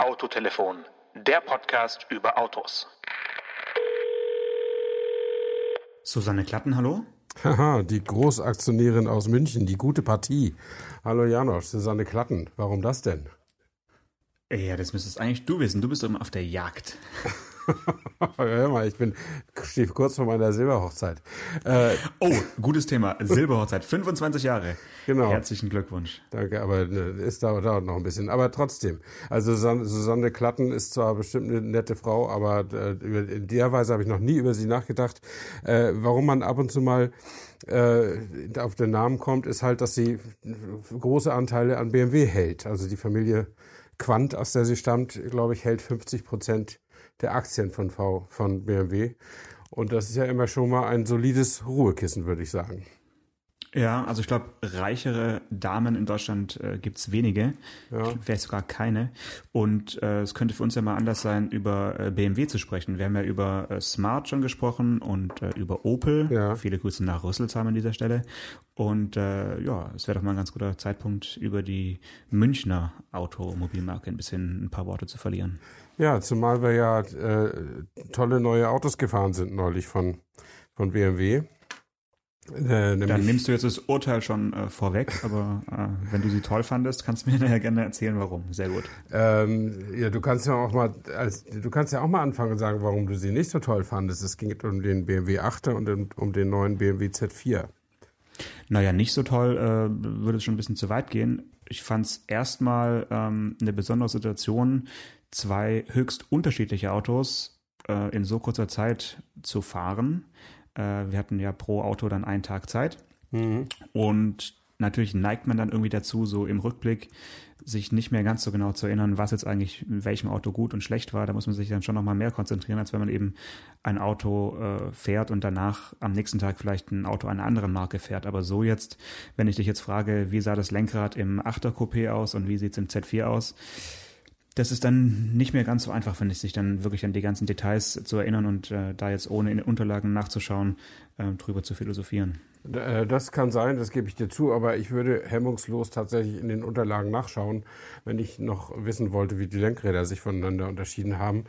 Autotelefon, der Podcast über Autos. Susanne Klatten, hallo? Haha, die Großaktionärin aus München, die gute Partie. Hallo Janosch, Susanne Klatten. Warum das denn? Ja, das müsstest eigentlich du wissen. Du bist immer auf der Jagd. Hör mal, ich bin stehe kurz vor meiner Silberhochzeit. Äh, oh, gutes Thema. Silberhochzeit, 25 Jahre. Genau. Herzlichen Glückwunsch. Danke, aber ne, es dauert, dauert noch ein bisschen. Aber trotzdem, also Susanne Klatten ist zwar bestimmt eine nette Frau, aber äh, in der Weise habe ich noch nie über sie nachgedacht. Äh, warum man ab und zu mal äh, auf den Namen kommt, ist halt, dass sie große Anteile an BMW hält. Also die Familie Quant, aus der sie stammt, glaube ich, hält 50 Prozent der Aktien von, v, von BMW. Und das ist ja immer schon mal ein solides Ruhekissen, würde ich sagen. Ja, also ich glaube, reichere Damen in Deutschland äh, gibt's wenige, ja. vielleicht sogar keine. Und äh, es könnte für uns ja mal anders sein, über äh, BMW zu sprechen. Wir haben ja über äh, Smart schon gesprochen und äh, über Opel. Ja. Viele Grüße nach Rüsselsheim an dieser Stelle. Und äh, ja, es wäre doch mal ein ganz guter Zeitpunkt, über die Münchner Automobilmarke ein bisschen ein paar Worte zu verlieren. Ja, zumal wir ja äh, tolle neue Autos gefahren sind neulich von, von BMW. Äh, Dann nimmst du jetzt das Urteil schon äh, vorweg, aber äh, wenn du sie toll fandest, kannst du mir ja gerne erzählen, warum. Sehr gut. Ähm, ja, du kannst ja auch mal, als, du kannst ja auch mal anfangen und sagen, warum du sie nicht so toll fandest. Es ging um den BMW 8er und um, um den neuen BMW Z4. Naja, nicht so toll, äh, würde es schon ein bisschen zu weit gehen. Ich fand es erstmal ähm, eine besondere Situation, zwei höchst unterschiedliche Autos äh, in so kurzer Zeit zu fahren. Äh, wir hatten ja pro Auto dann einen Tag Zeit. Mhm. Und natürlich neigt man dann irgendwie dazu, so im Rückblick sich nicht mehr ganz so genau zu erinnern, was jetzt eigentlich in welchem Auto gut und schlecht war. Da muss man sich dann schon nochmal mehr konzentrieren, als wenn man eben ein Auto äh, fährt und danach am nächsten Tag vielleicht ein Auto einer anderen Marke fährt. Aber so jetzt, wenn ich dich jetzt frage, wie sah das Lenkrad im 8er Coupé aus und wie sieht's im Z4 aus, das ist dann nicht mehr ganz so einfach, finde ich, sich dann wirklich an die ganzen Details zu erinnern und äh, da jetzt ohne in den Unterlagen nachzuschauen, äh, drüber zu philosophieren. Äh, das kann sein, das gebe ich dir zu, aber ich würde hemmungslos tatsächlich in den Unterlagen nachschauen, wenn ich noch wissen wollte, wie die Lenkräder sich voneinander unterschieden haben.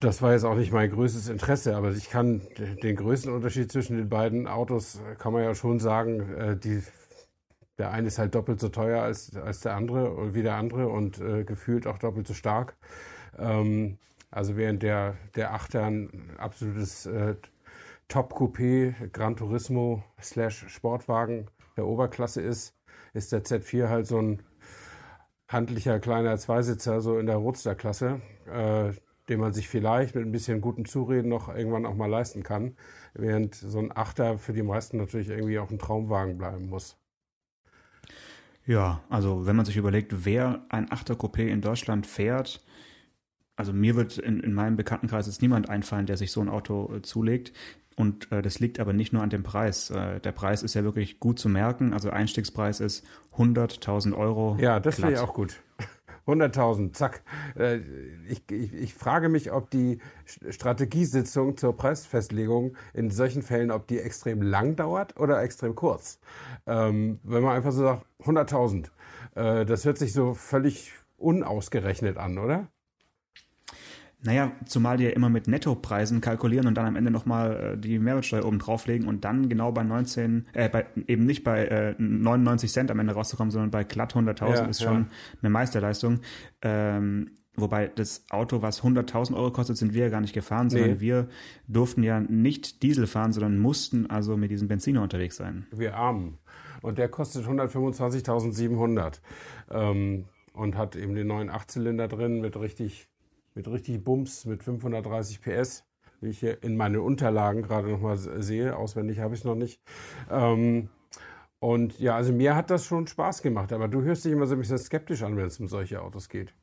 Das war jetzt auch nicht mein größtes Interesse, aber ich kann den größten Unterschied zwischen den beiden Autos, kann man ja schon sagen, äh, die der eine ist halt doppelt so teuer als, als der andere, wie der andere und äh, gefühlt auch doppelt so stark. Ähm, also während der, der Achter ein absolutes äh, Top-Coupé, Gran Turismo slash Sportwagen der Oberklasse ist, ist der Z4 halt so ein handlicher kleiner Zweisitzer, so in der Roadster-Klasse, äh, den man sich vielleicht mit ein bisschen gutem Zureden noch irgendwann auch mal leisten kann, während so ein Achter für die meisten natürlich irgendwie auch ein Traumwagen bleiben muss. Ja, also wenn man sich überlegt, wer ein Achter-Coupé in Deutschland fährt, also mir wird in, in meinem Bekanntenkreis jetzt niemand einfallen, der sich so ein Auto äh, zulegt. Und äh, das liegt aber nicht nur an dem Preis. Äh, der Preis ist ja wirklich gut zu merken. Also Einstiegspreis ist 100.000 Euro. Ja, das wäre ja auch gut. 100.000, zack. Äh, ich, ich, ich frage mich, ob die Strategiesitzung zur Preisfestlegung in solchen Fällen, ob die extrem lang dauert oder extrem kurz. Ähm, wenn man einfach so sagt, 100.000, äh, das hört sich so völlig unausgerechnet an, oder? Naja, zumal die ja immer mit Nettopreisen kalkulieren und dann am Ende nochmal äh, die Mehrwertsteuer oben drauflegen und dann genau bei 19, äh, bei, eben nicht bei äh, 99 Cent am Ende rauszukommen, sondern bei glatt 100.000 ja, ist schon ja. eine Meisterleistung. Ähm, Wobei das Auto, was 100.000 Euro kostet, sind wir ja gar nicht gefahren, sondern nee. wir durften ja nicht Diesel fahren, sondern mussten also mit diesem Benziner unterwegs sein. Wir armen. Und der kostet 125.700 ähm, und hat eben den neuen Achtzylinder drin mit richtig mit richtig Bums, mit 530 PS, wie ich hier in meine Unterlagen gerade nochmal sehe. Auswendig habe ich es noch nicht. Ähm, und ja, also mir hat das schon Spaß gemacht, aber du hörst dich immer so ein bisschen skeptisch an, wenn es um solche Autos geht.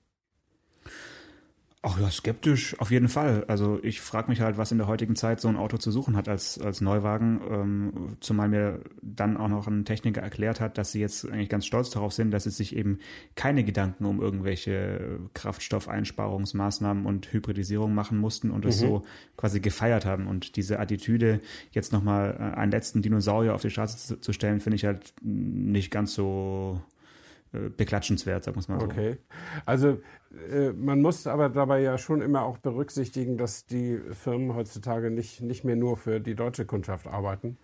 Ach ja, skeptisch auf jeden Fall. Also ich frage mich halt, was in der heutigen Zeit so ein Auto zu suchen hat als, als Neuwagen. Ähm, zumal mir dann auch noch ein Techniker erklärt hat, dass sie jetzt eigentlich ganz stolz darauf sind, dass sie sich eben keine Gedanken um irgendwelche Kraftstoffeinsparungsmaßnahmen und Hybridisierung machen mussten und es mhm. so quasi gefeiert haben. Und diese Attitüde, jetzt nochmal äh, einen letzten Dinosaurier auf die Straße zu, zu stellen, finde ich halt nicht ganz so beklatschenswert, sagen wir es mal so. Okay. Also äh, man muss aber dabei ja schon immer auch berücksichtigen, dass die Firmen heutzutage nicht, nicht mehr nur für die deutsche Kundschaft arbeiten,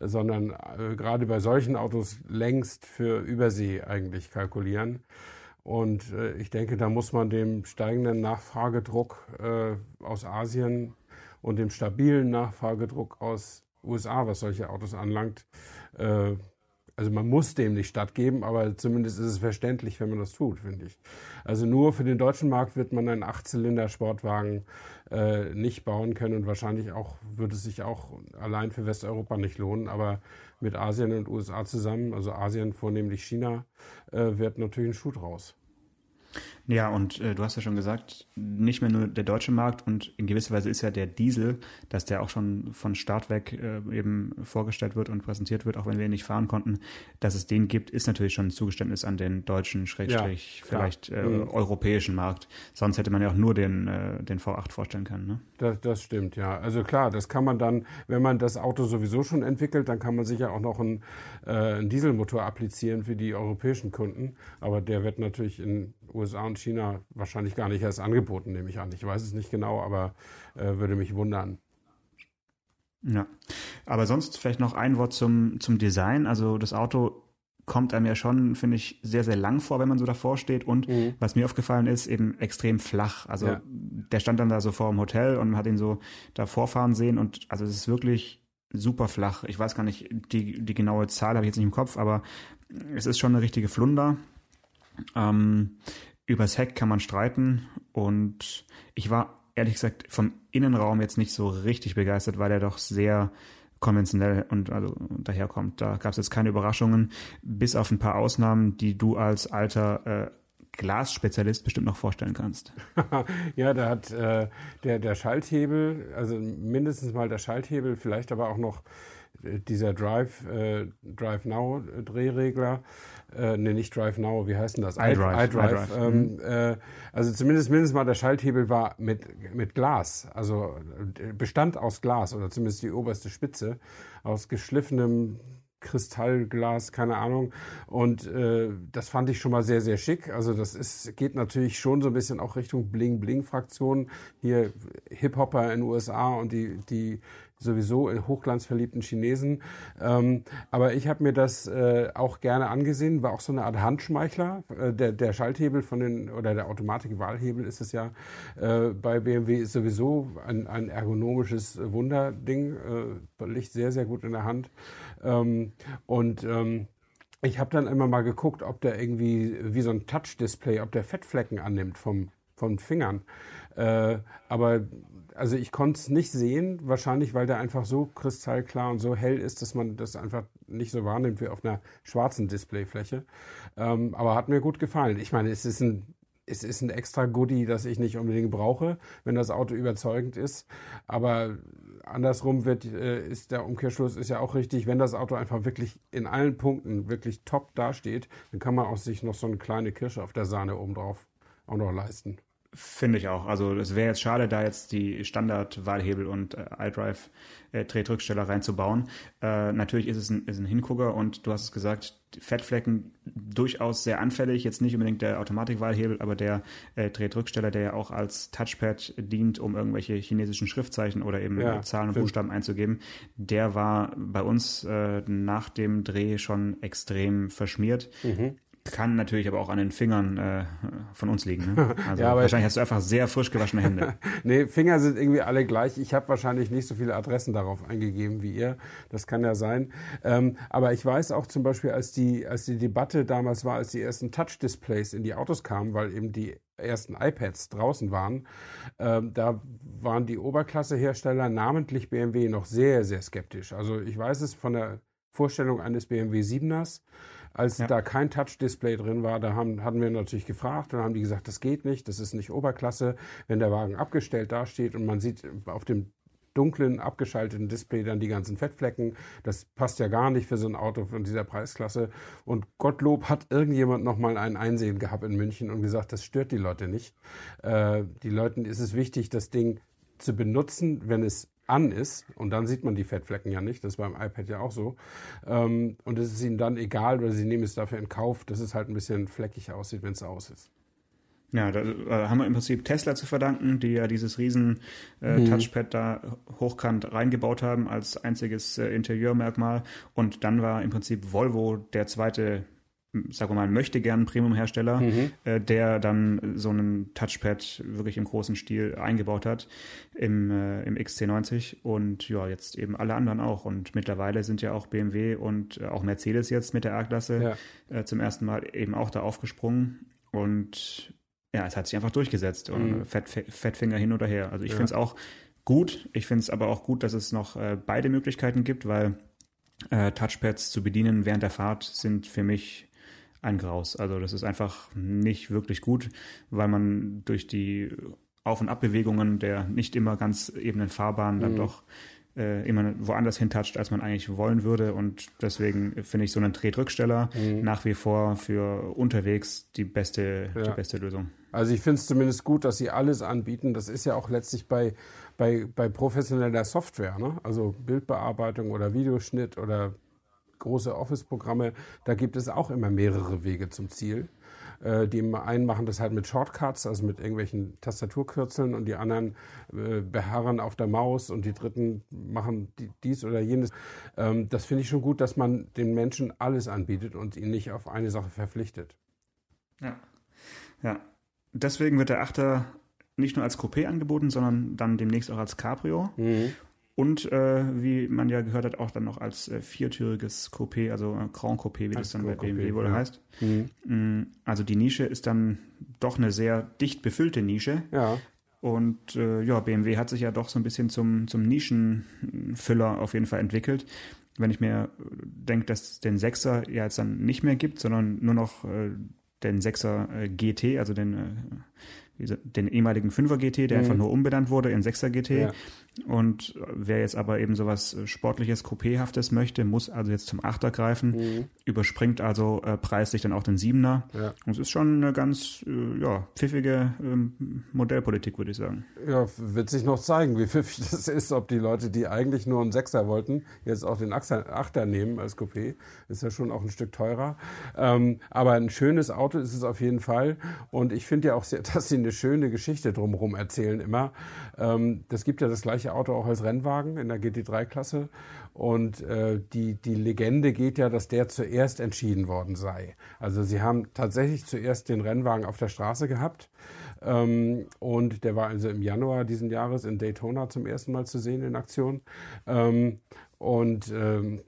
sondern äh, gerade bei solchen Autos längst für Übersee eigentlich kalkulieren. Und äh, ich denke, da muss man dem steigenden Nachfragedruck äh, aus Asien und dem stabilen Nachfragedruck aus USA, was solche Autos anlangt, äh, also man muss dem nicht stattgeben, aber zumindest ist es verständlich, wenn man das tut, finde ich. Also nur für den deutschen Markt wird man einen Achtzylinder-Sportwagen äh, nicht bauen können und wahrscheinlich auch würde es sich auch allein für Westeuropa nicht lohnen, aber mit Asien und USA zusammen, also Asien vornehmlich China, äh, wird natürlich ein Schuh draus. Ja, und äh, du hast ja schon gesagt, nicht mehr nur der deutsche Markt und in gewisser Weise ist ja der Diesel, dass der auch schon von Start weg äh, eben vorgestellt wird und präsentiert wird, auch wenn wir ihn nicht fahren konnten, dass es den gibt, ist natürlich schon ein Zugeständnis an den deutschen, Schrägstrich, ja, vielleicht äh, mhm. europäischen Markt. Sonst hätte man ja auch nur den, äh, den V8 vorstellen können. Ne? Das, das stimmt, ja. Also klar, das kann man dann, wenn man das Auto sowieso schon entwickelt, dann kann man sicher auch noch einen, äh, einen Dieselmotor applizieren für die europäischen Kunden. Aber der wird natürlich in USA und China wahrscheinlich gar nicht erst angeboten, nehme ich an. Ich weiß es nicht genau, aber äh, würde mich wundern. Ja, aber sonst vielleicht noch ein Wort zum, zum Design. Also das Auto kommt einem ja schon, finde ich, sehr, sehr lang vor, wenn man so davor steht. Und mhm. was mir aufgefallen ist, eben extrem flach. Also ja. der stand dann da so vor dem Hotel und man hat ihn so da vorfahren sehen. Und also es ist wirklich super flach. Ich weiß gar nicht, die, die genaue Zahl habe ich jetzt nicht im Kopf, aber es ist schon eine richtige Flunder. Ähm, übers Heck kann man streiten und ich war ehrlich gesagt vom Innenraum jetzt nicht so richtig begeistert, weil er doch sehr konventionell und also daherkommt. Da gab es jetzt keine Überraschungen, bis auf ein paar Ausnahmen, die du als alter äh, Glasspezialist bestimmt noch vorstellen kannst. ja, da hat äh, der, der Schalthebel, also mindestens mal der Schalthebel, vielleicht aber auch noch dieser Drive, äh, Drive Now Drehregler, äh, ne, nicht Drive Now, wie heißt denn das? iDrive. iDrive. iDrive. Ähm, mhm. äh, also zumindest mindestens mal der Schalthebel war mit, mit Glas, also äh, bestand aus Glas oder zumindest die oberste Spitze aus geschliffenem Kristallglas, keine Ahnung. Und äh, das fand ich schon mal sehr, sehr schick. Also das ist, geht natürlich schon so ein bisschen auch Richtung Bling-Bling-Fraktion. Hier Hip-Hopper in den USA und die, die sowieso in hochglanzverliebten Chinesen. Ähm, aber ich habe mir das äh, auch gerne angesehen, war auch so eine Art Handschmeichler. Äh, der, der Schalthebel von den, oder der Automatik-Wahlhebel ist es ja äh, bei BMW ist sowieso ein, ein ergonomisches Wunderding, äh, liegt sehr, sehr gut in der Hand. Ähm, und ähm, ich habe dann immer mal geguckt, ob der irgendwie wie so ein Touch-Display, ob der Fettflecken annimmt vom, von Fingern. Äh, aber also ich konnte es nicht sehen, wahrscheinlich weil der einfach so kristallklar und so hell ist, dass man das einfach nicht so wahrnimmt wie auf einer schwarzen Displayfläche. Ähm, aber hat mir gut gefallen. Ich meine, es ist ein es ist ein extra Goodie, das ich nicht unbedingt brauche, wenn das Auto überzeugend ist. Aber andersrum wird, äh, ist der Umkehrschluss ist ja auch richtig, wenn das Auto einfach wirklich in allen Punkten wirklich top dasteht, dann kann man auch sich noch so eine kleine Kirsche auf der Sahne obendrauf auch noch leisten. Finde ich auch. Also es wäre jetzt schade, da jetzt die Standard-Wahlhebel und äh, iDrive äh, Drehdrücksteller reinzubauen. Äh, natürlich ist es ein, ist ein Hingucker und du hast es gesagt, Fettflecken durchaus sehr anfällig. Jetzt nicht unbedingt der Automatikwahlhebel, aber der äh, Drehdrücksteller, der ja auch als Touchpad dient, um irgendwelche chinesischen Schriftzeichen oder eben ja, Zahlen und stimmt. Buchstaben einzugeben, der war bei uns äh, nach dem Dreh schon extrem verschmiert. Mhm. Kann natürlich aber auch an den Fingern äh, von uns liegen. Ne? Also ja, wahrscheinlich hast du einfach sehr frisch gewaschene Hände. nee, Finger sind irgendwie alle gleich. Ich habe wahrscheinlich nicht so viele Adressen darauf eingegeben wie ihr. Das kann ja sein. Ähm, aber ich weiß auch zum Beispiel, als die, als die Debatte damals war, als die ersten Touch-Displays in die Autos kamen, weil eben die ersten iPads draußen waren, ähm, da waren die Oberklassehersteller, namentlich BMW, noch sehr, sehr skeptisch. Also ich weiß es von der Vorstellung eines BMW 7ers, als ja. da kein Touch-Display drin war, da haben, hatten wir natürlich gefragt und haben die gesagt, das geht nicht, das ist nicht Oberklasse. Wenn der Wagen abgestellt dasteht und man sieht auf dem dunklen, abgeschalteten Display dann die ganzen Fettflecken. Das passt ja gar nicht für so ein Auto von dieser Preisklasse. Und Gottlob hat irgendjemand nochmal ein Einsehen gehabt in München und gesagt, das stört die Leute nicht. Äh, die Leuten ist es wichtig, das Ding zu benutzen, wenn es an ist und dann sieht man die Fettflecken ja nicht, das ist beim iPad ja auch so. Ähm, und es ist ihnen dann egal oder sie nehmen es dafür in Kauf, dass es halt ein bisschen fleckig aussieht, wenn es aus ist. Ja, da äh, haben wir im Prinzip Tesla zu verdanken, die ja dieses riesen äh, mhm. Touchpad da hochkant reingebaut haben als einziges äh, Interieurmerkmal. Und dann war im Prinzip Volvo der zweite sagen wir mal, möchte gern Premium-Hersteller, mhm. äh, der dann so einen Touchpad wirklich im großen Stil eingebaut hat im, äh, im XC90 und ja, jetzt eben alle anderen auch. Und mittlerweile sind ja auch BMW und äh, auch Mercedes jetzt mit der A-Klasse ja. Äh, zum ersten Mal eben auch da aufgesprungen und ja, es hat sich einfach durchgesetzt und mhm. Fett, Fettfinger hin oder her. Also ich ja. finde es auch gut. Ich finde es aber auch gut, dass es noch äh, beide Möglichkeiten gibt, weil äh, Touchpads zu bedienen während der Fahrt sind für mich ein Graus. Also das ist einfach nicht wirklich gut, weil man durch die Auf- und Abbewegungen der nicht immer ganz ebenen Fahrbahn dann mhm. doch äh, immer woanders hintatscht, als man eigentlich wollen würde. Und deswegen finde ich so einen Tretrücksteller mhm. nach wie vor für unterwegs die beste, ja. die beste Lösung. Also ich finde es zumindest gut, dass sie alles anbieten. Das ist ja auch letztlich bei, bei, bei professioneller Software, ne? also Bildbearbeitung oder Videoschnitt oder große Office-Programme, da gibt es auch immer mehrere Wege zum Ziel. Äh, die einen machen das halt mit Shortcuts, also mit irgendwelchen Tastaturkürzeln und die anderen äh, beharren auf der Maus und die dritten machen dies oder jenes. Ähm, das finde ich schon gut, dass man den Menschen alles anbietet und ihn nicht auf eine Sache verpflichtet. Ja. Ja. Deswegen wird der Achter nicht nur als Coupé angeboten, sondern dann demnächst auch als Cabrio. Mhm. Und äh, wie man ja gehört hat, auch dann noch als äh, viertüriges Coupé, also äh, Grand Coupé, wie das dann bei BMW wohl ja. heißt. Mhm. Mm, also die Nische ist dann doch eine sehr dicht befüllte Nische. Ja. Und äh, ja, BMW hat sich ja doch so ein bisschen zum, zum Nischenfüller auf jeden Fall entwickelt. Wenn ich mir denke, dass es den Sechser ja jetzt dann nicht mehr gibt, sondern nur noch äh, den Sechser äh, GT, also den, äh, den ehemaligen 5er GT, der mhm. einfach nur umbenannt wurde in 6er GT. Ja. Und wer jetzt aber eben sowas Sportliches, Coupéhaftes möchte, muss also jetzt zum Achter greifen, mhm. überspringt also äh, preislich dann auch den Siebener. Ja. Und es ist schon eine ganz äh, ja, pfiffige ähm, Modellpolitik, würde ich sagen. Ja, wird sich noch zeigen, wie pfiffig das ist, ob die Leute, die eigentlich nur einen Sechser wollten, jetzt auch den Achter nehmen als Coupé. Ist ja schon auch ein Stück teurer. Ähm, aber ein schönes Auto ist es auf jeden Fall. Und ich finde ja auch, sehr, dass sie eine schöne Geschichte drumherum erzählen immer. Ähm, das gibt ja das gleiche gleiche Auto auch als Rennwagen in der GT3-Klasse. Und äh, die, die Legende geht ja, dass der zuerst entschieden worden sei. Also sie haben tatsächlich zuerst den Rennwagen auf der Straße gehabt. Ähm, und der war also im Januar diesen Jahres in Daytona zum ersten Mal zu sehen in Aktion. Ähm, und, ähm,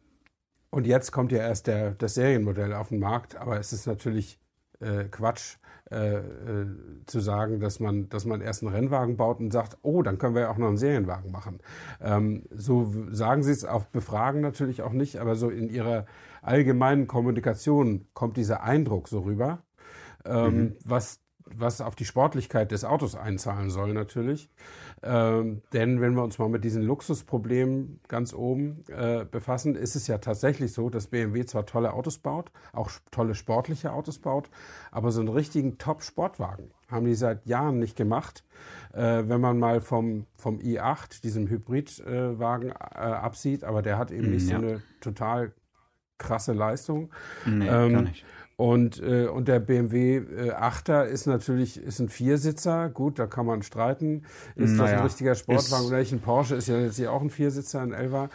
und jetzt kommt ja erst der, das Serienmodell auf den Markt. Aber es ist natürlich äh, Quatsch äh, äh, zu sagen, dass man, dass man erst einen Rennwagen baut und sagt, oh, dann können wir ja auch noch einen Serienwagen machen. Ähm, so sagen sie es auf Befragen natürlich auch nicht, aber so in ihrer allgemeinen Kommunikation kommt dieser Eindruck so rüber, ähm, mhm. was was auf die Sportlichkeit des Autos einzahlen soll natürlich. Ähm, denn wenn wir uns mal mit diesen Luxusproblemen ganz oben äh, befassen, ist es ja tatsächlich so, dass BMW zwar tolle Autos baut, auch tolle sportliche Autos baut, aber so einen richtigen Top-Sportwagen haben die seit Jahren nicht gemacht. Äh, wenn man mal vom, vom i8, diesem Hybridwagen, äh, absieht, aber der hat eben nicht ja. so eine total krasse Leistung. Nee, ähm, gar nicht. Und, äh, und der BMW äh, 8er ist natürlich ist ein Viersitzer. Gut, da kann man streiten. Ist naja, das ein richtiger Sportwagen oder nicht? Ein Porsche ist ja letztlich auch ein Viersitzer, ein Elfer.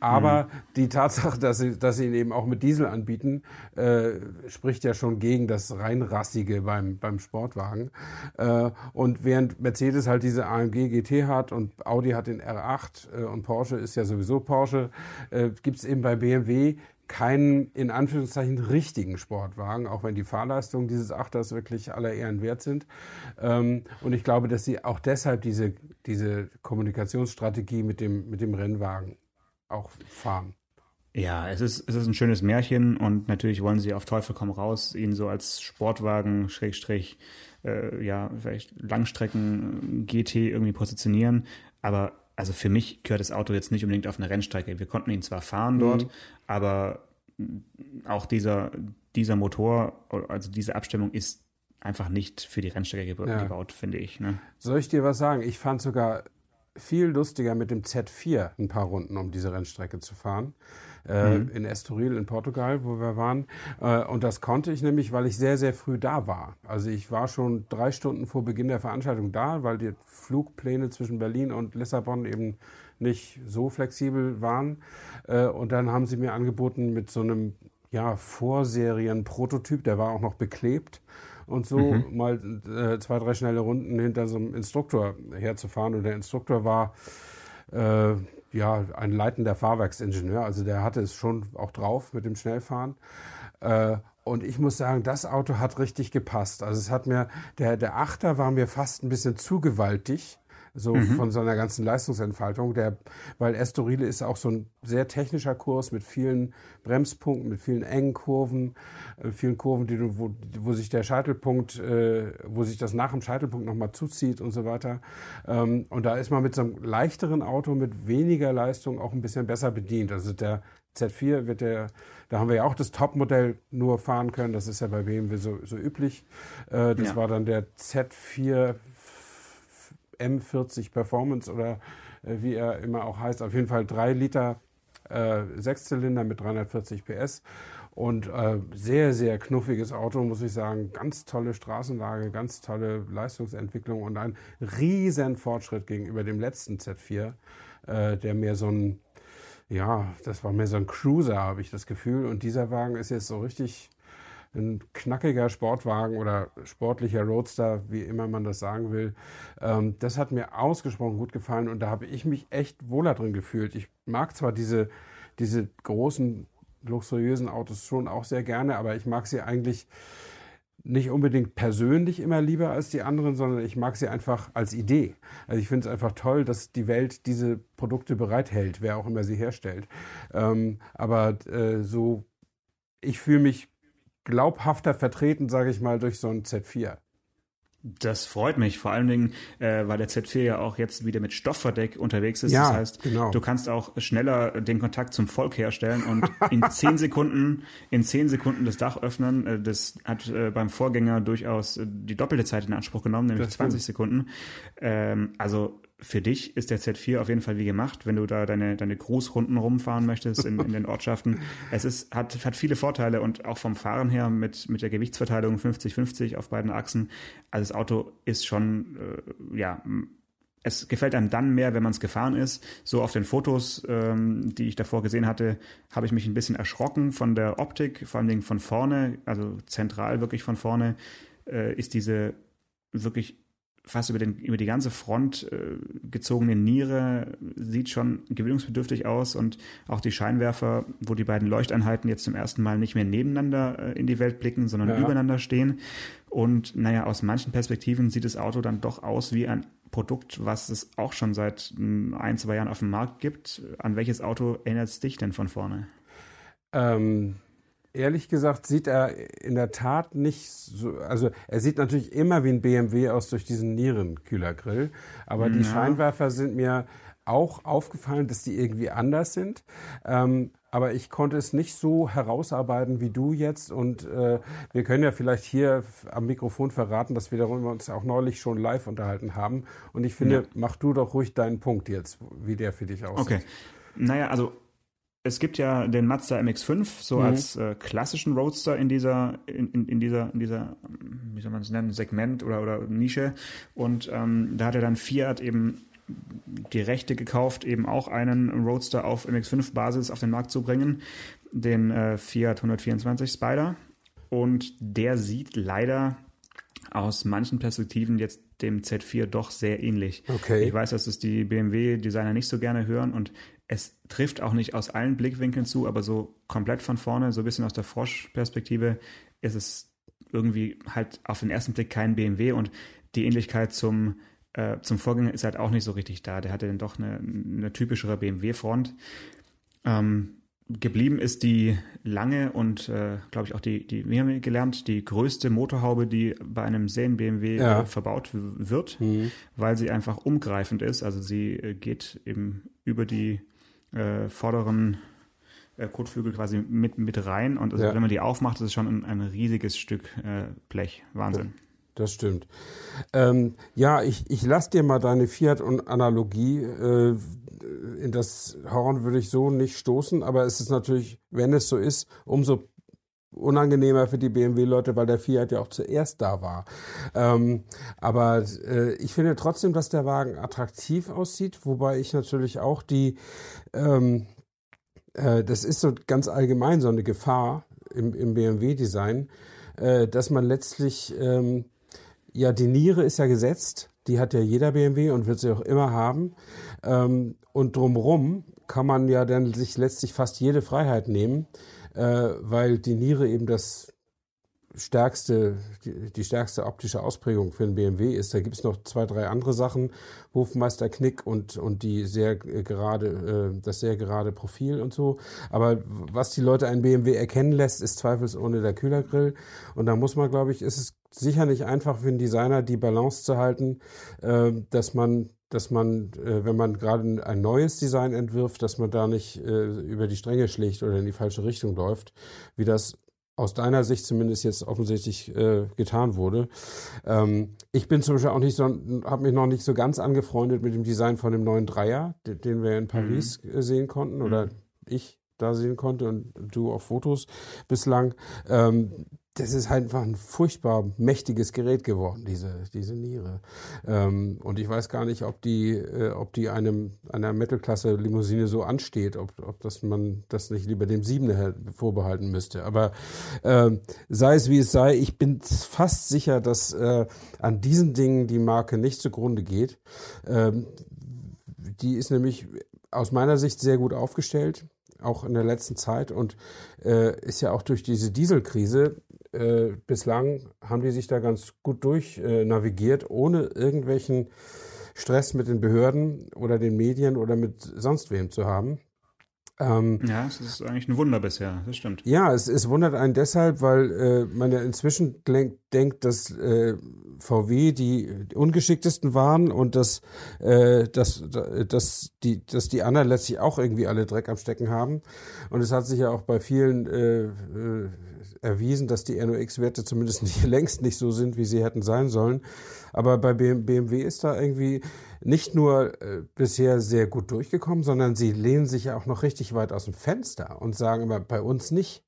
Aber mhm. die Tatsache, dass sie, dass sie ihn eben auch mit Diesel anbieten, äh, spricht ja schon gegen das reinrassige beim, beim Sportwagen. Äh, und während Mercedes halt diese AMG GT hat und Audi hat den R8 äh, und Porsche ist ja sowieso Porsche, äh, gibt es eben bei BMW keinen in Anführungszeichen richtigen Sportwagen, auch wenn die Fahrleistungen dieses Achters wirklich aller Ehren wert sind. Ähm, und ich glaube, dass sie auch deshalb diese, diese Kommunikationsstrategie mit dem, mit dem Rennwagen auch fahren. Ja, es ist, es ist ein schönes Märchen und natürlich wollen sie auf Teufel komm raus, ihn so als Sportwagen, Schrägstrich, äh, ja, vielleicht Langstrecken GT irgendwie positionieren. Aber also für mich gehört das Auto jetzt nicht unbedingt auf eine Rennstrecke. Wir konnten ihn zwar fahren dort, mhm. aber auch dieser, dieser Motor, also diese Abstimmung ist einfach nicht für die Rennstrecke gebaut, ja. finde ich. Ne? Soll ich dir was sagen? Ich fand sogar viel lustiger, mit dem Z4 ein paar Runden um diese Rennstrecke zu fahren. Äh, mhm. In Estoril in Portugal, wo wir waren. Äh, und das konnte ich nämlich, weil ich sehr, sehr früh da war. Also ich war schon drei Stunden vor Beginn der Veranstaltung da, weil die Flugpläne zwischen Berlin und Lissabon eben nicht so flexibel waren. Äh, und dann haben sie mir angeboten, mit so einem ja, Vorserien-Prototyp, der war auch noch beklebt und so mhm. mal äh, zwei, drei schnelle Runden hinter so einem Instruktor herzufahren. Und der Instruktor war äh, ja ein leitender Fahrwerksingenieur, also der hatte es schon auch drauf mit dem Schnellfahren. Äh, und ich muss sagen, das Auto hat richtig gepasst. Also es hat mir, der, der Achter war mir fast ein bisschen zu gewaltig so mhm. von seiner ganzen Leistungsentfaltung. Der, weil Estorile ist auch so ein sehr technischer Kurs mit vielen Bremspunkten, mit vielen engen Kurven, äh, vielen Kurven, die du, wo, wo sich der Scheitelpunkt, äh, wo sich das nach dem Scheitelpunkt nochmal zuzieht und so weiter. Ähm, und da ist man mit so einem leichteren Auto mit weniger Leistung auch ein bisschen besser bedient. Also der Z4 wird der, da haben wir ja auch das Topmodell nur fahren können. Das ist ja bei BMW so, so üblich. Äh, das ja. war dann der Z4 M40 Performance oder äh, wie er immer auch heißt. Auf jeden Fall drei Liter äh, Sechszylinder mit 340 PS. Und äh, sehr, sehr knuffiges Auto, muss ich sagen. Ganz tolle Straßenlage, ganz tolle Leistungsentwicklung und ein riesen Fortschritt gegenüber dem letzten Z4, äh, der mehr so ein, ja, das war mehr so ein Cruiser, habe ich das Gefühl. Und dieser Wagen ist jetzt so richtig ein knackiger Sportwagen oder sportlicher Roadster, wie immer man das sagen will. Ähm, das hat mir ausgesprochen gut gefallen und da habe ich mich echt wohler drin gefühlt. Ich mag zwar diese, diese großen, luxuriösen Autos schon auch sehr gerne, aber ich mag sie eigentlich nicht unbedingt persönlich immer lieber als die anderen, sondern ich mag sie einfach als Idee. Also ich finde es einfach toll, dass die Welt diese Produkte bereithält, wer auch immer sie herstellt. Ähm, aber äh, so, ich fühle mich glaubhafter vertreten, sage ich mal, durch so ein Z4. Das freut mich, vor allen Dingen, äh, weil der Z4 ja auch jetzt wieder mit Stoffverdeck unterwegs ist. Ja, das heißt, genau. du kannst auch schneller den Kontakt zum Volk herstellen und in zehn Sekunden, in zehn Sekunden das Dach öffnen. Äh, das hat äh, beim Vorgänger durchaus äh, die doppelte Zeit in Anspruch genommen, nämlich 20 Sekunden. Ähm, also für dich ist der Z4 auf jeden Fall wie gemacht, wenn du da deine, deine Großrunden rumfahren möchtest in, in den Ortschaften. Es ist, hat, hat viele Vorteile und auch vom Fahren her mit, mit der Gewichtsverteilung 50-50 auf beiden Achsen. Also das Auto ist schon, äh, ja, es gefällt einem dann mehr, wenn man es gefahren ist. So auf den Fotos, ähm, die ich davor gesehen hatte, habe ich mich ein bisschen erschrocken von der Optik, vor allen Dingen von vorne, also zentral wirklich von vorne, äh, ist diese wirklich fast über, den, über die ganze Front äh, gezogene Niere sieht schon gewöhnungsbedürftig aus und auch die Scheinwerfer, wo die beiden Leuchteinheiten jetzt zum ersten Mal nicht mehr nebeneinander äh, in die Welt blicken, sondern ja. übereinander stehen. Und naja, aus manchen Perspektiven sieht das Auto dann doch aus wie ein Produkt, was es auch schon seit ein, zwei Jahren auf dem Markt gibt. An welches Auto erinnert es dich denn von vorne? Ähm, ehrlich gesagt sieht er in der Tat nicht so, also er sieht natürlich immer wie ein BMW aus durch diesen Nierenkühlergrill, aber ja. die Scheinwerfer sind mir auch aufgefallen, dass die irgendwie anders sind. Ähm, aber ich konnte es nicht so herausarbeiten wie du jetzt. Und äh, wir können ja vielleicht hier am Mikrofon verraten, dass wir darüber uns auch neulich schon live unterhalten haben. Und ich finde, ja. mach du doch ruhig deinen Punkt jetzt, wie der für dich aussieht. Okay. Naja, also es gibt ja den Mazda MX5 so mhm. als äh, klassischen Roadster in dieser in, in, in, dieser in dieser wie soll man es nennen Segment oder oder Nische und ähm, da hat er dann Fiat eben die Rechte gekauft, eben auch einen Roadster auf MX5 Basis auf den Markt zu bringen, den äh, Fiat 124 Spider und der sieht leider aus manchen Perspektiven jetzt dem Z4 doch sehr ähnlich. Okay. Ich weiß, dass es die BMW-Designer nicht so gerne hören und es trifft auch nicht aus allen Blickwinkeln zu, aber so komplett von vorne, so ein bisschen aus der Frosch-Perspektive, ist es irgendwie halt auf den ersten Blick kein BMW und die Ähnlichkeit zum, äh, zum Vorgänger ist halt auch nicht so richtig da. Der hatte dann doch eine, eine typischere BMW-Front. Ähm, geblieben ist die lange und, äh, glaube ich, auch die, die, wir haben gelernt, die größte Motorhaube, die bei einem Serien-BMW ja. äh, verbaut wird, mhm. weil sie einfach umgreifend ist. Also sie äh, geht eben über die äh, vorderen äh, Kotflügel quasi mit, mit rein. Und also, ja. wenn man die aufmacht, ist es schon ein, ein riesiges Stück äh, Blech. Wahnsinn. das stimmt. Ähm, ja, ich, ich lasse dir mal deine Fiat-Analogie. Äh, in das Horn würde ich so nicht stoßen, aber es ist natürlich, wenn es so ist, umso unangenehmer für die BMW-Leute, weil der Fiat ja auch zuerst da war. Ähm, aber äh, ich finde trotzdem, dass der Wagen attraktiv aussieht, wobei ich natürlich auch die, ähm, äh, das ist so ganz allgemein so eine Gefahr im, im BMW-Design, äh, dass man letztlich, ähm, ja, die Niere ist ja gesetzt, die hat ja jeder BMW und wird sie auch immer haben. Ähm, und drumherum kann man ja dann sich letztlich fast jede Freiheit nehmen weil die Niere eben das stärkste, die, die, stärkste optische Ausprägung für einen BMW ist. Da gibt es noch zwei, drei andere Sachen, Hofmeister Knick und, und die sehr gerade, äh, das sehr gerade Profil und so. Aber was die Leute einen BMW erkennen lässt, ist zweifelsohne der Kühlergrill. Und da muss man, glaube ich, ist es sicher nicht einfach für einen Designer, die Balance zu halten, äh, dass man dass man, äh, wenn man gerade ein neues Design entwirft, dass man da nicht äh, über die Stränge schlägt oder in die falsche Richtung läuft, wie das aus deiner Sicht zumindest jetzt offensichtlich äh, getan wurde. Ähm, ich bin zum Beispiel auch nicht so, habe mich noch nicht so ganz angefreundet mit dem Design von dem neuen Dreier, den, den wir in Paris mhm. sehen konnten oder mhm. ich da sehen konnte und du auf Fotos bislang. Ähm, das ist halt einfach ein furchtbar mächtiges Gerät geworden, diese, diese Niere. Ähm, und ich weiß gar nicht, ob die, äh, ob die einem, einer Mittelklasse-Limousine so ansteht, ob, ob das man das nicht lieber dem Siebener vorbehalten müsste. Aber äh, sei es wie es sei, ich bin fast sicher, dass äh, an diesen Dingen die Marke nicht zugrunde geht. Ähm, die ist nämlich aus meiner Sicht sehr gut aufgestellt auch in der letzten Zeit und äh, ist ja auch durch diese Dieselkrise äh, bislang haben die sich da ganz gut durch äh, navigiert, ohne irgendwelchen Stress mit den Behörden oder den Medien oder mit sonst wem zu haben. Ähm, ja, es ist eigentlich ein Wunder bisher, das stimmt. Ja, es, es wundert einen deshalb, weil äh, man ja inzwischen denk, denkt, dass äh, VW die ungeschicktesten waren und dass, äh, dass, dass, die, dass die anderen letztlich auch irgendwie alle Dreck am Stecken haben. Und es hat sich ja auch bei vielen äh, äh, erwiesen, dass die NOx-Werte zumindest nicht, längst nicht so sind, wie sie hätten sein sollen. Aber bei BMW ist da irgendwie nicht nur äh, bisher sehr gut durchgekommen, sondern sie lehnen sich ja auch noch richtig weit aus dem Fenster und sagen immer, bei uns nicht.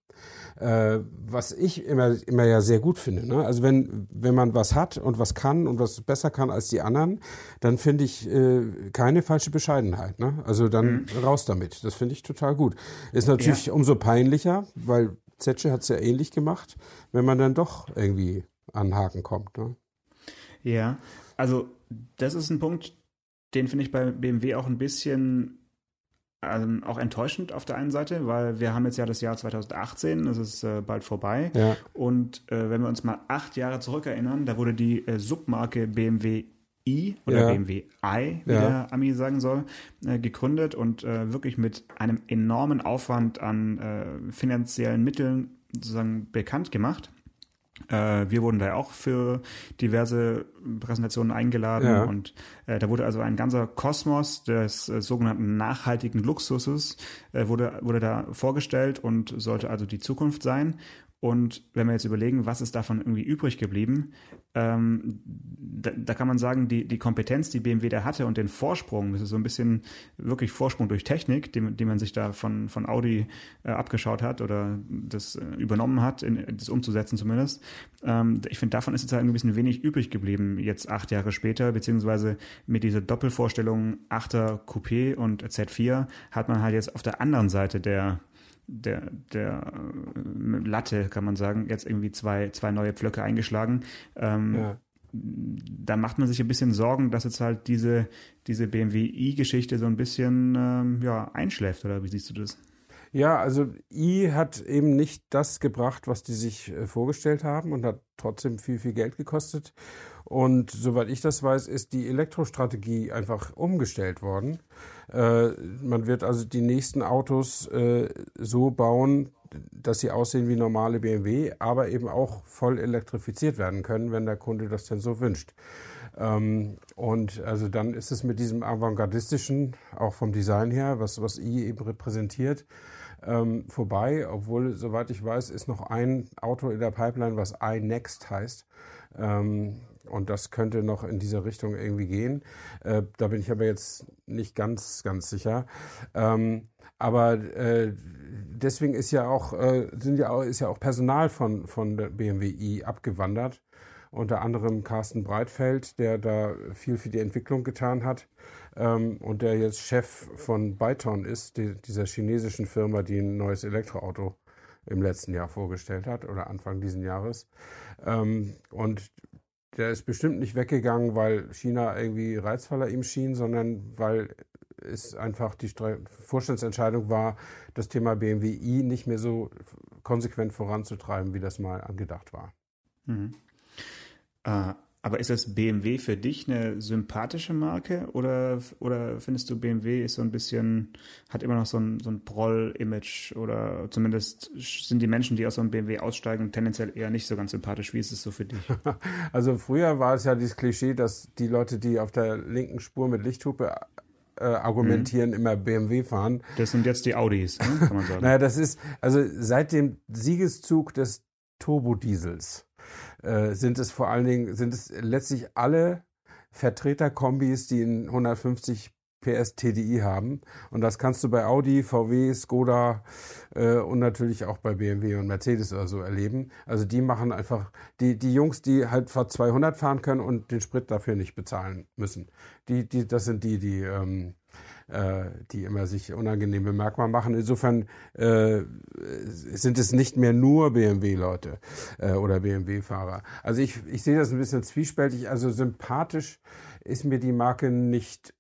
Äh, was ich immer, immer ja sehr gut finde. Ne? Also wenn, wenn man was hat und was kann und was besser kann als die anderen, dann finde ich äh, keine falsche Bescheidenheit. Ne? Also dann mhm. raus damit. Das finde ich total gut. Ist natürlich ja. umso peinlicher, weil Zetsche hat es ja ähnlich gemacht, wenn man dann doch irgendwie an Haken kommt. Ne? Ja, also das ist ein Punkt, den finde ich bei BMW auch ein bisschen ähm, auch enttäuschend auf der einen Seite, weil wir haben jetzt ja das Jahr 2018, das ist äh, bald vorbei. Ja. Und äh, wenn wir uns mal acht Jahre zurückerinnern, da wurde die äh, Submarke BMW i oder ja. BMW i, wie ja. der Ami sagen soll, äh, gegründet und äh, wirklich mit einem enormen Aufwand an äh, finanziellen Mitteln sozusagen bekannt gemacht. Äh, wir wurden da auch für diverse Präsentationen eingeladen ja. und äh, da wurde also ein ganzer Kosmos des äh, sogenannten nachhaltigen Luxuses äh, wurde, wurde da vorgestellt und sollte also die Zukunft sein. Und wenn wir jetzt überlegen, was ist davon irgendwie übrig geblieben, ähm, da, da, kann man sagen, die, die Kompetenz, die BMW da hatte und den Vorsprung, das ist so ein bisschen wirklich Vorsprung durch Technik, den, den man sich da von, von Audi äh, abgeschaut hat oder das äh, übernommen hat, in, das umzusetzen zumindest. Ähm, ich finde, davon ist jetzt halt ein bisschen wenig übrig geblieben, jetzt acht Jahre später, beziehungsweise mit dieser Doppelvorstellung 8er Coupé und Z4 hat man halt jetzt auf der anderen Seite der der, der äh, Latte, kann man sagen, jetzt irgendwie zwei, zwei neue Pflöcke eingeschlagen. Ähm, ja. Da macht man sich ein bisschen Sorgen, dass jetzt halt diese, diese BMW i-Geschichte so ein bisschen ähm, ja, einschläft, oder wie siehst du das? Ja, also i hat eben nicht das gebracht, was die sich äh, vorgestellt haben und hat trotzdem viel, viel Geld gekostet. Und soweit ich das weiß, ist die Elektrostrategie einfach umgestellt worden. Äh, man wird also die nächsten Autos äh, so bauen, dass sie aussehen wie normale BMW, aber eben auch voll elektrifiziert werden können, wenn der Kunde das denn so wünscht. Ähm, und also dann ist es mit diesem avantgardistischen, auch vom Design her, was, was i eben repräsentiert, ähm, vorbei, obwohl, soweit ich weiß, ist noch ein Auto in der Pipeline, was iNext heißt. Ähm, und das könnte noch in diese Richtung irgendwie gehen. Äh, da bin ich aber jetzt nicht ganz, ganz sicher. Ähm, aber äh, deswegen ist ja auch, äh, sind ja auch, ist ja auch Personal von, von der BMW i abgewandert. Unter anderem Carsten Breitfeld, der da viel für die Entwicklung getan hat ähm, und der jetzt Chef von Byton ist, die, dieser chinesischen Firma, die ein neues Elektroauto im letzten Jahr vorgestellt hat oder Anfang diesen Jahres. Ähm, und der ist bestimmt nicht weggegangen, weil China irgendwie reizvoller ihm schien, sondern weil es einfach die Vorstandsentscheidung war, das Thema BMW i nicht mehr so konsequent voranzutreiben, wie das mal angedacht war. Mhm. Äh, aber ist das BMW für dich eine sympathische Marke oder, oder findest du BMW ist so ein bisschen, hat immer noch so ein, so ein Proll-Image oder zumindest sind die Menschen, die aus so einem BMW aussteigen, tendenziell eher nicht so ganz sympathisch. Wie ist es so für dich? Also früher war es ja dieses Klischee, dass die Leute, die auf der linken Spur mit Lichthupe äh, argumentieren, mhm. immer BMW fahren. Das sind jetzt die Audis, ne? kann man sagen. naja, das ist, also seit dem Siegeszug des Turbodiesels äh, sind es vor allen Dingen, sind es letztlich alle Vertreterkombis, die in 150 PS TDI haben. Und das kannst du bei Audi, VW, Skoda äh, und natürlich auch bei BMW und Mercedes oder so erleben. Also die machen einfach, die, die Jungs, die halt 200 fahren können und den Sprit dafür nicht bezahlen müssen. Die, die, das sind die, die ähm, äh, die immer sich unangenehm bemerkbar machen. Insofern äh, sind es nicht mehr nur BMW-Leute äh, oder BMW-Fahrer. Also ich, ich sehe das ein bisschen zwiespältig. Also sympathisch ist mir die Marke nicht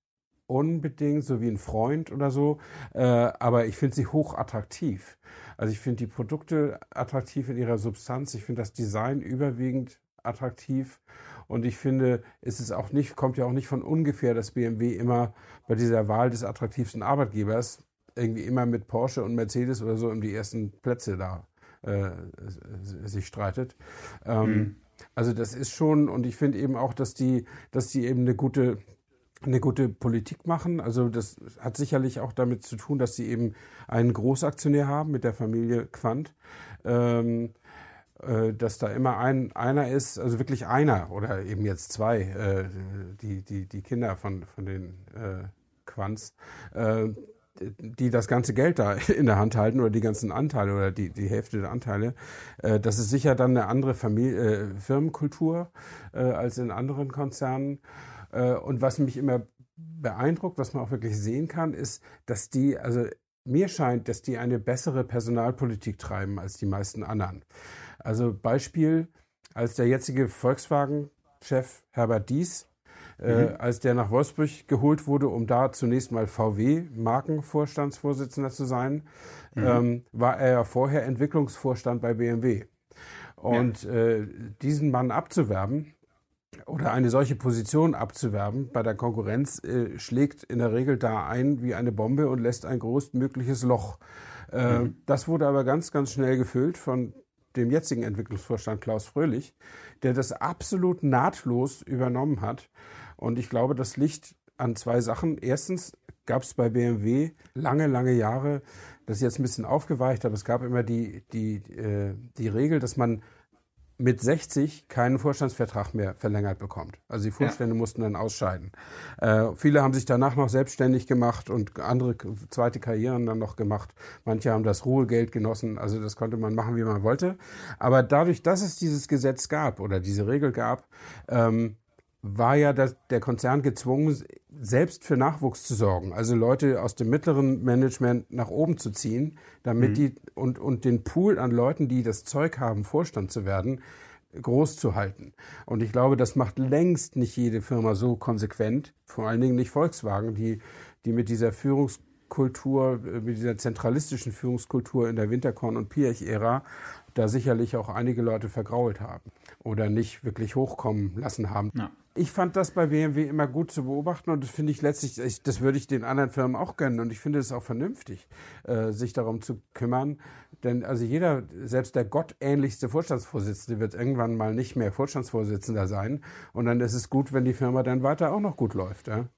unbedingt, so wie ein Freund oder so, äh, aber ich finde sie hoch attraktiv. Also ich finde die Produkte attraktiv in ihrer Substanz. Ich finde das Design überwiegend attraktiv und ich finde, es ist auch nicht, kommt ja auch nicht von ungefähr, dass BMW immer bei dieser Wahl des attraktivsten Arbeitgebers irgendwie immer mit Porsche und Mercedes oder so um die ersten Plätze da äh, sich streitet. Ähm, mhm. Also das ist schon, und ich finde eben auch, dass die, dass die eben eine gute eine gute Politik machen. Also das hat sicherlich auch damit zu tun, dass sie eben einen Großaktionär haben mit der Familie Quandt. Ähm, äh, dass da immer ein, einer ist, also wirklich einer oder eben jetzt zwei, äh, die, die, die Kinder von, von den äh, Quants, äh, die das ganze Geld da in der Hand halten oder die ganzen Anteile oder die, die Hälfte der Anteile. Äh, das ist sicher dann eine andere Familie, äh, Firmenkultur äh, als in anderen Konzernen. Äh, und was mich immer beeindruckt, was man auch wirklich sehen kann, ist, dass die, also mir scheint, dass die eine bessere Personalpolitik treiben als die meisten anderen. Also Beispiel, als der jetzige Volkswagen-Chef Herbert Dies, äh, mhm. als der nach Wolfsburg geholt wurde, um da zunächst mal VW-Markenvorstandsvorsitzender zu sein, mhm. ähm, war er ja vorher Entwicklungsvorstand bei BMW. Und ja. äh, diesen Mann abzuwerben, oder eine solche Position abzuwerben bei der Konkurrenz äh, schlägt in der Regel da ein wie eine Bombe und lässt ein größtmögliches Loch. Äh, mhm. Das wurde aber ganz, ganz schnell gefüllt von dem jetzigen Entwicklungsvorstand Klaus Fröhlich, der das absolut nahtlos übernommen hat. Und ich glaube, das liegt an zwei Sachen. Erstens gab es bei BMW lange, lange Jahre, das ist jetzt ein bisschen aufgeweicht, aber es gab immer die, die, äh, die Regel, dass man mit 60 keinen Vorstandsvertrag mehr verlängert bekommt. Also die Vorstände ja. mussten dann ausscheiden. Äh, viele haben sich danach noch selbstständig gemacht und andere zweite Karrieren dann noch gemacht. Manche haben das Ruhegeld genossen. Also das konnte man machen, wie man wollte. Aber dadurch, dass es dieses Gesetz gab oder diese Regel gab, ähm, war ja das, der Konzern gezwungen, selbst für Nachwuchs zu sorgen. Also Leute aus dem mittleren Management nach oben zu ziehen, damit mhm. die und, und den Pool an Leuten, die das Zeug haben, Vorstand zu werden, groß zu halten. Und ich glaube, das macht längst nicht jede Firma so konsequent, vor allen Dingen nicht Volkswagen, die, die mit dieser Führungskultur, mit dieser zentralistischen Führungskultur in der Winterkorn- und Piech-Ära da sicherlich auch einige Leute vergrault haben oder nicht wirklich hochkommen lassen haben. Ja. Ich fand das bei BMW immer gut zu beobachten und das finde ich letztlich, das würde ich den anderen Firmen auch gönnen und ich finde es auch vernünftig, äh, sich darum zu kümmern. Denn also jeder, selbst der gottähnlichste Vorstandsvorsitzende wird irgendwann mal nicht mehr Vorstandsvorsitzender sein und dann ist es gut, wenn die Firma dann weiter auch noch gut läuft. Ja,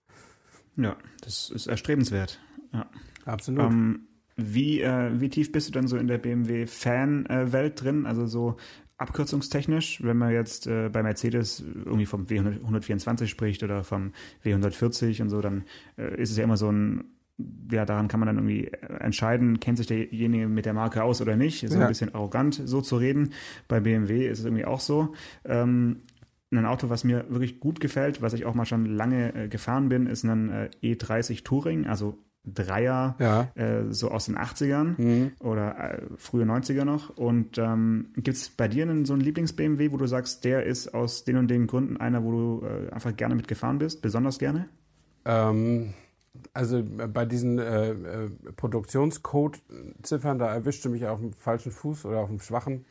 ja das ist erstrebenswert. Ja. Absolut. Ähm, Wie, äh, wie tief bist du dann so in der BMW-Fan-Welt drin? Also so abkürzungstechnisch, wenn man jetzt äh, bei Mercedes irgendwie vom W124 spricht oder vom W140 und so, dann äh, ist es ja immer so ein, ja, daran kann man dann irgendwie entscheiden, kennt sich derjenige mit der Marke aus oder nicht. Ist ja. ein bisschen arrogant, so zu reden. Bei BMW ist es irgendwie auch so. Ähm, ein Auto, was mir wirklich gut gefällt, was ich auch mal schon lange äh, gefahren bin, ist ein äh, E30 Touring, also Dreier, ja. äh, so aus den 80ern mhm. oder äh, frühe 90er noch. Und ähm, gibt es bei dir einen, so einen Lieblings-BMW, wo du sagst, der ist aus den und den Gründen einer, wo du äh, einfach gerne mitgefahren bist, besonders gerne? Ähm, also äh, bei diesen äh, äh, Produktionscode-Ziffern, da erwischte mich auf dem falschen Fuß oder auf dem schwachen.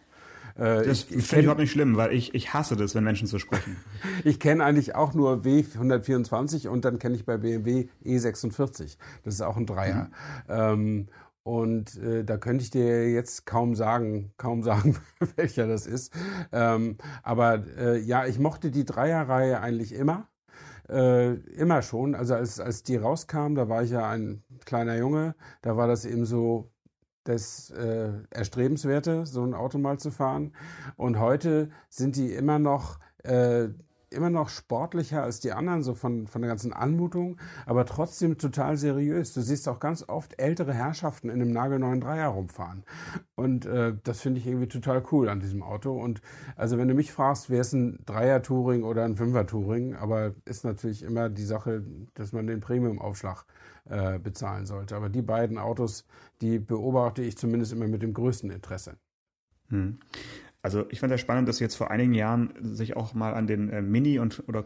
Äh, das finde ich überhaupt nicht schlimm, weil ich, ich hasse das, wenn Menschen so sprechen. ich kenne eigentlich auch nur W124 und dann kenne ich bei BMW E46. Das ist auch ein Dreier. Mhm. Ähm, und äh, da könnte ich dir jetzt kaum sagen, kaum sagen, welcher das ist. Ähm, aber äh, ja, ich mochte die Dreierreihe eigentlich immer. Äh, immer schon. Also als, als die rauskam, da war ich ja ein kleiner Junge, da war das eben so das äh, Erstrebenswerte, so ein Auto mal zu fahren. Und heute sind die immer noch äh, immer noch sportlicher als die anderen, so von, von der ganzen Anmutung, aber trotzdem total seriös. Du siehst auch ganz oft ältere Herrschaften in einem nagelneuen Dreier rumfahren. Und äh, das finde ich irgendwie total cool an diesem Auto. Und also wenn du mich fragst, wäre es ein Dreier-Touring oder ein Fünfer-Touring, aber ist natürlich immer die Sache, dass man den Premium-Aufschlag äh, bezahlen sollte. Aber die beiden Autos, die beobachte ich zumindest immer mit dem größten Interesse. Hm. Also ich fand es spannend, dass jetzt vor einigen Jahren sich auch mal an den äh, Mini- und oder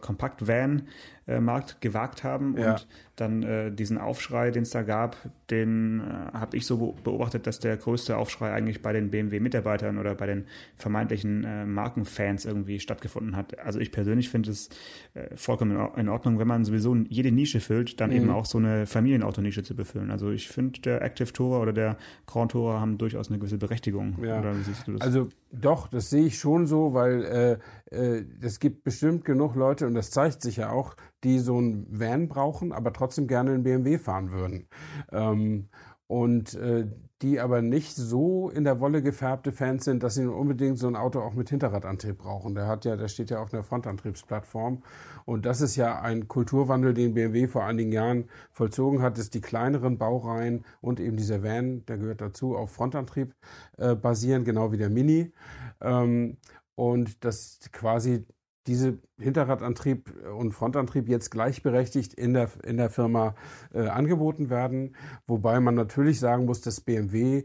Kompakt-Van-Markt gewagt haben ja. und dann äh, diesen Aufschrei, den es da gab, den äh, habe ich so beobachtet, dass der größte Aufschrei eigentlich bei den BMW-Mitarbeitern oder bei den vermeintlichen äh, Markenfans irgendwie stattgefunden hat. Also ich persönlich finde es äh, vollkommen in Ordnung, wenn man sowieso jede Nische füllt, dann mhm. eben auch so eine Familienautonische zu befüllen. Also ich finde, der Active Tourer oder der Grand Tourer haben durchaus eine gewisse Berechtigung. Ja. Oder wie siehst du das? Also doch, das sehe ich schon so, weil äh, äh, es gibt bestimmt genug Leute, und das zeigt sich ja auch, die so ein Van brauchen, aber trotzdem gerne einen BMW fahren würden. Ähm, und äh, die aber nicht so in der Wolle gefärbte Fans sind, dass sie unbedingt so ein Auto auch mit Hinterradantrieb brauchen. Der hat ja, der steht ja auf einer Frontantriebsplattform. Und das ist ja ein Kulturwandel, den BMW vor einigen Jahren vollzogen hat, dass die kleineren Baureihen und eben dieser Van, der gehört dazu, auf Frontantrieb äh, basieren, genau wie der Mini. Ähm, und dass quasi diese Hinterradantrieb und Frontantrieb jetzt gleichberechtigt in der, in der Firma äh, angeboten werden. Wobei man natürlich sagen muss, dass BMW äh,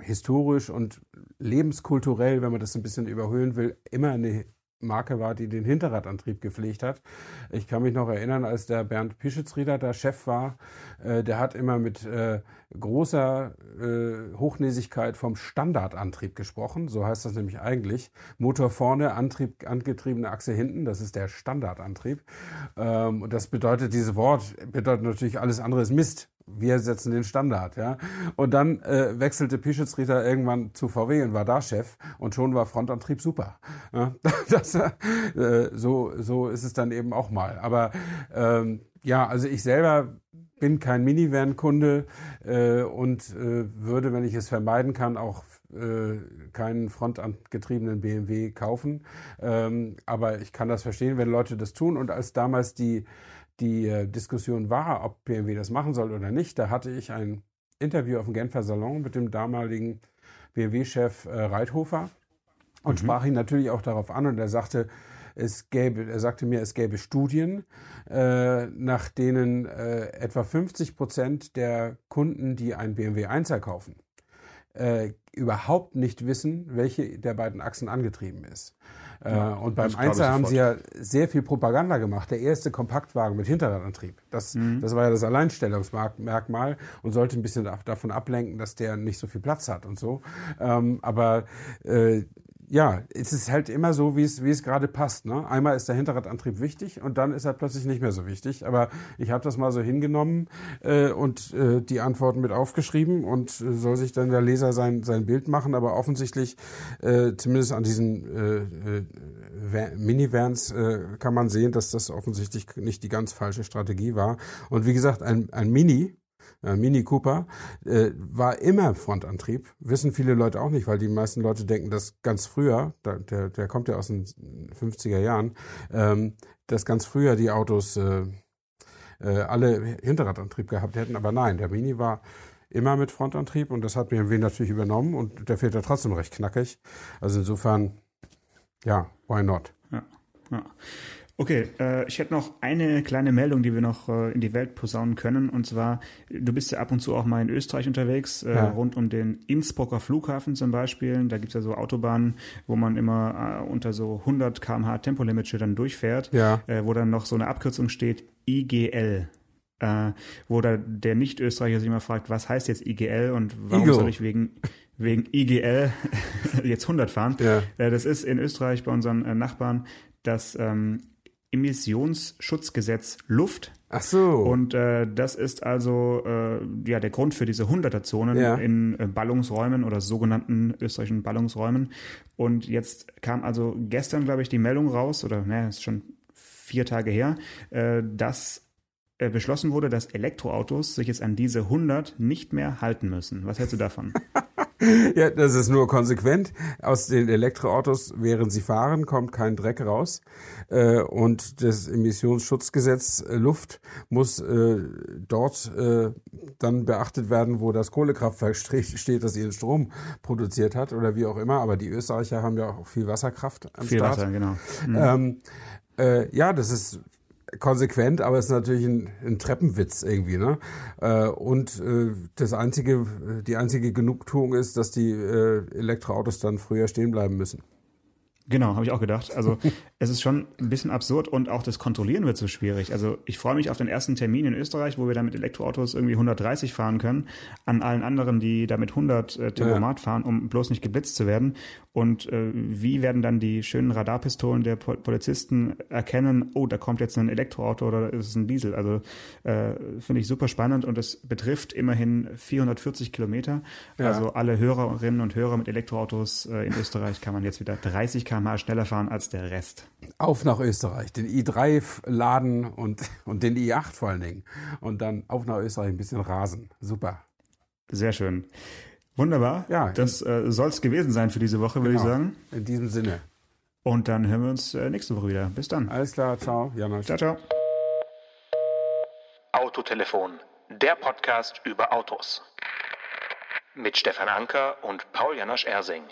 historisch und lebenskulturell, wenn man das ein bisschen überhöhen will, immer eine Marke war, die den Hinterradantrieb gepflegt hat. Ich kann mich noch erinnern, als der Bernd Pischitzrieder da Chef war, äh, der hat immer mit äh, großer äh, Hochnäsigkeit vom Standardantrieb gesprochen. So heißt das nämlich eigentlich. Motor vorne, Antrieb, angetriebene Achse hinten. Das ist der Standardantrieb. Ähm, und das bedeutet, dieses Wort bedeutet natürlich alles andere ist Mist wir setzen den Standard, ja. Und dann äh, wechselte Pischetsrieder irgendwann zu VW und war da Chef und schon war Frontantrieb super. Ja? Das, äh, so, so ist es dann eben auch mal. Aber ähm, ja, also ich selber bin kein Minivan-Kunde äh, und äh, würde, wenn ich es vermeiden kann, auch äh, keinen frontangetriebenen BMW kaufen. Ähm, aber ich kann das verstehen, wenn Leute das tun. Und als damals die die äh, Diskussion war, ob BMW das machen soll oder nicht, da hatte ich ein Interview auf dem Genfer Salon mit dem damaligen BMW-Chef äh, Reithofer und mhm. sprach ihn natürlich auch darauf an und er sagte, es gäbe, er sagte mir, es gäbe Studien, äh, nach denen äh, etwa 50 Prozent der Kunden, die ein BMW 1er kaufen, äh, überhaupt nicht wissen, welche der beiden Achsen angetrieben ist. Äh, ja, und beim Einser haben sie ja sehr viel Propaganda gemacht. Der erste Kompaktwagen mit Hinterradantrieb. Das, mhm. das war ja das Alleinstellungsmerkmal und sollte ein bisschen davon ablenken, dass der nicht so viel Platz hat und so. Ähm, aber äh, ja, es ist halt immer so, wie es, wie es gerade passt. Ne? Einmal ist der Hinterradantrieb wichtig und dann ist er plötzlich nicht mehr so wichtig. Aber ich habe das mal so hingenommen äh, und äh, die Antworten mit aufgeschrieben und äh, soll sich dann der Leser sein, sein Bild machen. Aber offensichtlich, äh, zumindest an diesen äh, äh, Minivans, äh, kann man sehen, dass das offensichtlich nicht die ganz falsche Strategie war. Und wie gesagt, ein, ein Mini, Mini Cooper, äh, war immer Frontantrieb. Wissen viele Leute auch nicht, weil die meisten Leute denken, dass ganz früher, da, der, der kommt ja aus den 50er Jahren, ähm, dass ganz früher die Autos äh, äh, alle Hinterradantrieb gehabt hätten. Aber nein, der Mini war immer mit Frontantrieb und das hat BMW natürlich übernommen und der fährt ja trotzdem recht knackig. Also insofern, ja, why not? Ja, ja. Okay, äh, ich hätte noch eine kleine Meldung, die wir noch äh, in die Welt posaunen können. Und zwar, du bist ja ab und zu auch mal in Österreich unterwegs, äh, ja. rund um den Innsbrucker Flughafen zum Beispiel. Da gibt's ja so Autobahnen, wo man immer äh, unter so 100 km/h Tempolimit-Schildern durchfährt, ja. äh, wo dann noch so eine Abkürzung steht, IGL. Äh, wo da der Nicht-Österreicher sich immer fragt, was heißt jetzt IGL und warum Igo. soll ich wegen wegen IGL jetzt 100 fahren. Ja. Äh, das ist in Österreich bei unseren äh, Nachbarn das ähm, Emissionsschutzgesetz Luft. Ach so. Und äh, das ist also äh, ja der Grund für diese 100er-Zonen Ja. in äh, Ballungsräumen oder sogenannten österreichischen Ballungsräumen. Und jetzt kam also gestern, glaube ich, die Meldung raus, oder ne, ist schon vier Tage her, äh, dass äh, beschlossen wurde, dass Elektroautos sich jetzt an diese 100 nicht mehr halten müssen. Was hältst du davon? Ja, das ist nur konsequent. Aus den Elektroautos, während sie fahren, kommt kein Dreck raus. Äh, Und das Emissionsschutzgesetz äh, Luft muss äh, dort dann beachtet werden, wo das Kohlekraftwerk steht, das ihren Strom produziert hat oder wie auch immer. Aber die Österreicher haben ja auch viel Wasserkraft am Viel Start. Wasser, genau. Ähm, äh, ja, das ist konsequent, aber es ist natürlich ein, ein Treppenwitz irgendwie, ne? Äh, und äh, das einzige, die einzige Genugtuung ist, dass die äh, Elektroautos dann früher stehen bleiben müssen. Genau, habe ich auch gedacht. Also es ist schon ein bisschen absurd und auch das Kontrollieren wird so schwierig. Also ich freue mich auf den ersten Termin in Österreich, wo wir dann mit Elektroautos irgendwie 130 fahren können, an allen anderen, die da mit 100 äh, Tempomat fahren, um bloß nicht geblitzt zu werden. Und äh, wie werden dann die schönen Radarpistolen der Po- Polizisten erkennen, oh, da kommt jetzt ein Elektroauto oder ist es ein Diesel? Also äh, finde ich super spannend und es betrifft immerhin 440 Kilometer. Ja. Also alle Hörerinnen und Hörer mit Elektroautos äh, in Österreich kann man jetzt wieder 30 km/h schneller fahren als der Rest. Auf nach Österreich, den i3 f- laden und, und den i8 vor allen Dingen. Und dann auf nach Österreich ein bisschen rasen. Super. Sehr schön. Wunderbar. Ja, das äh, soll es gewesen sein für diese Woche, würde ich Genau. sagen. In diesem Sinne. Und dann hören wir uns äh, nächste Woche wieder. Bis dann. Alles klar, ciao. Janosch. Ciao, ciao. Autotelefon, der Podcast über Autos. Mit Stefan Anker und Paul Janosch Ersing.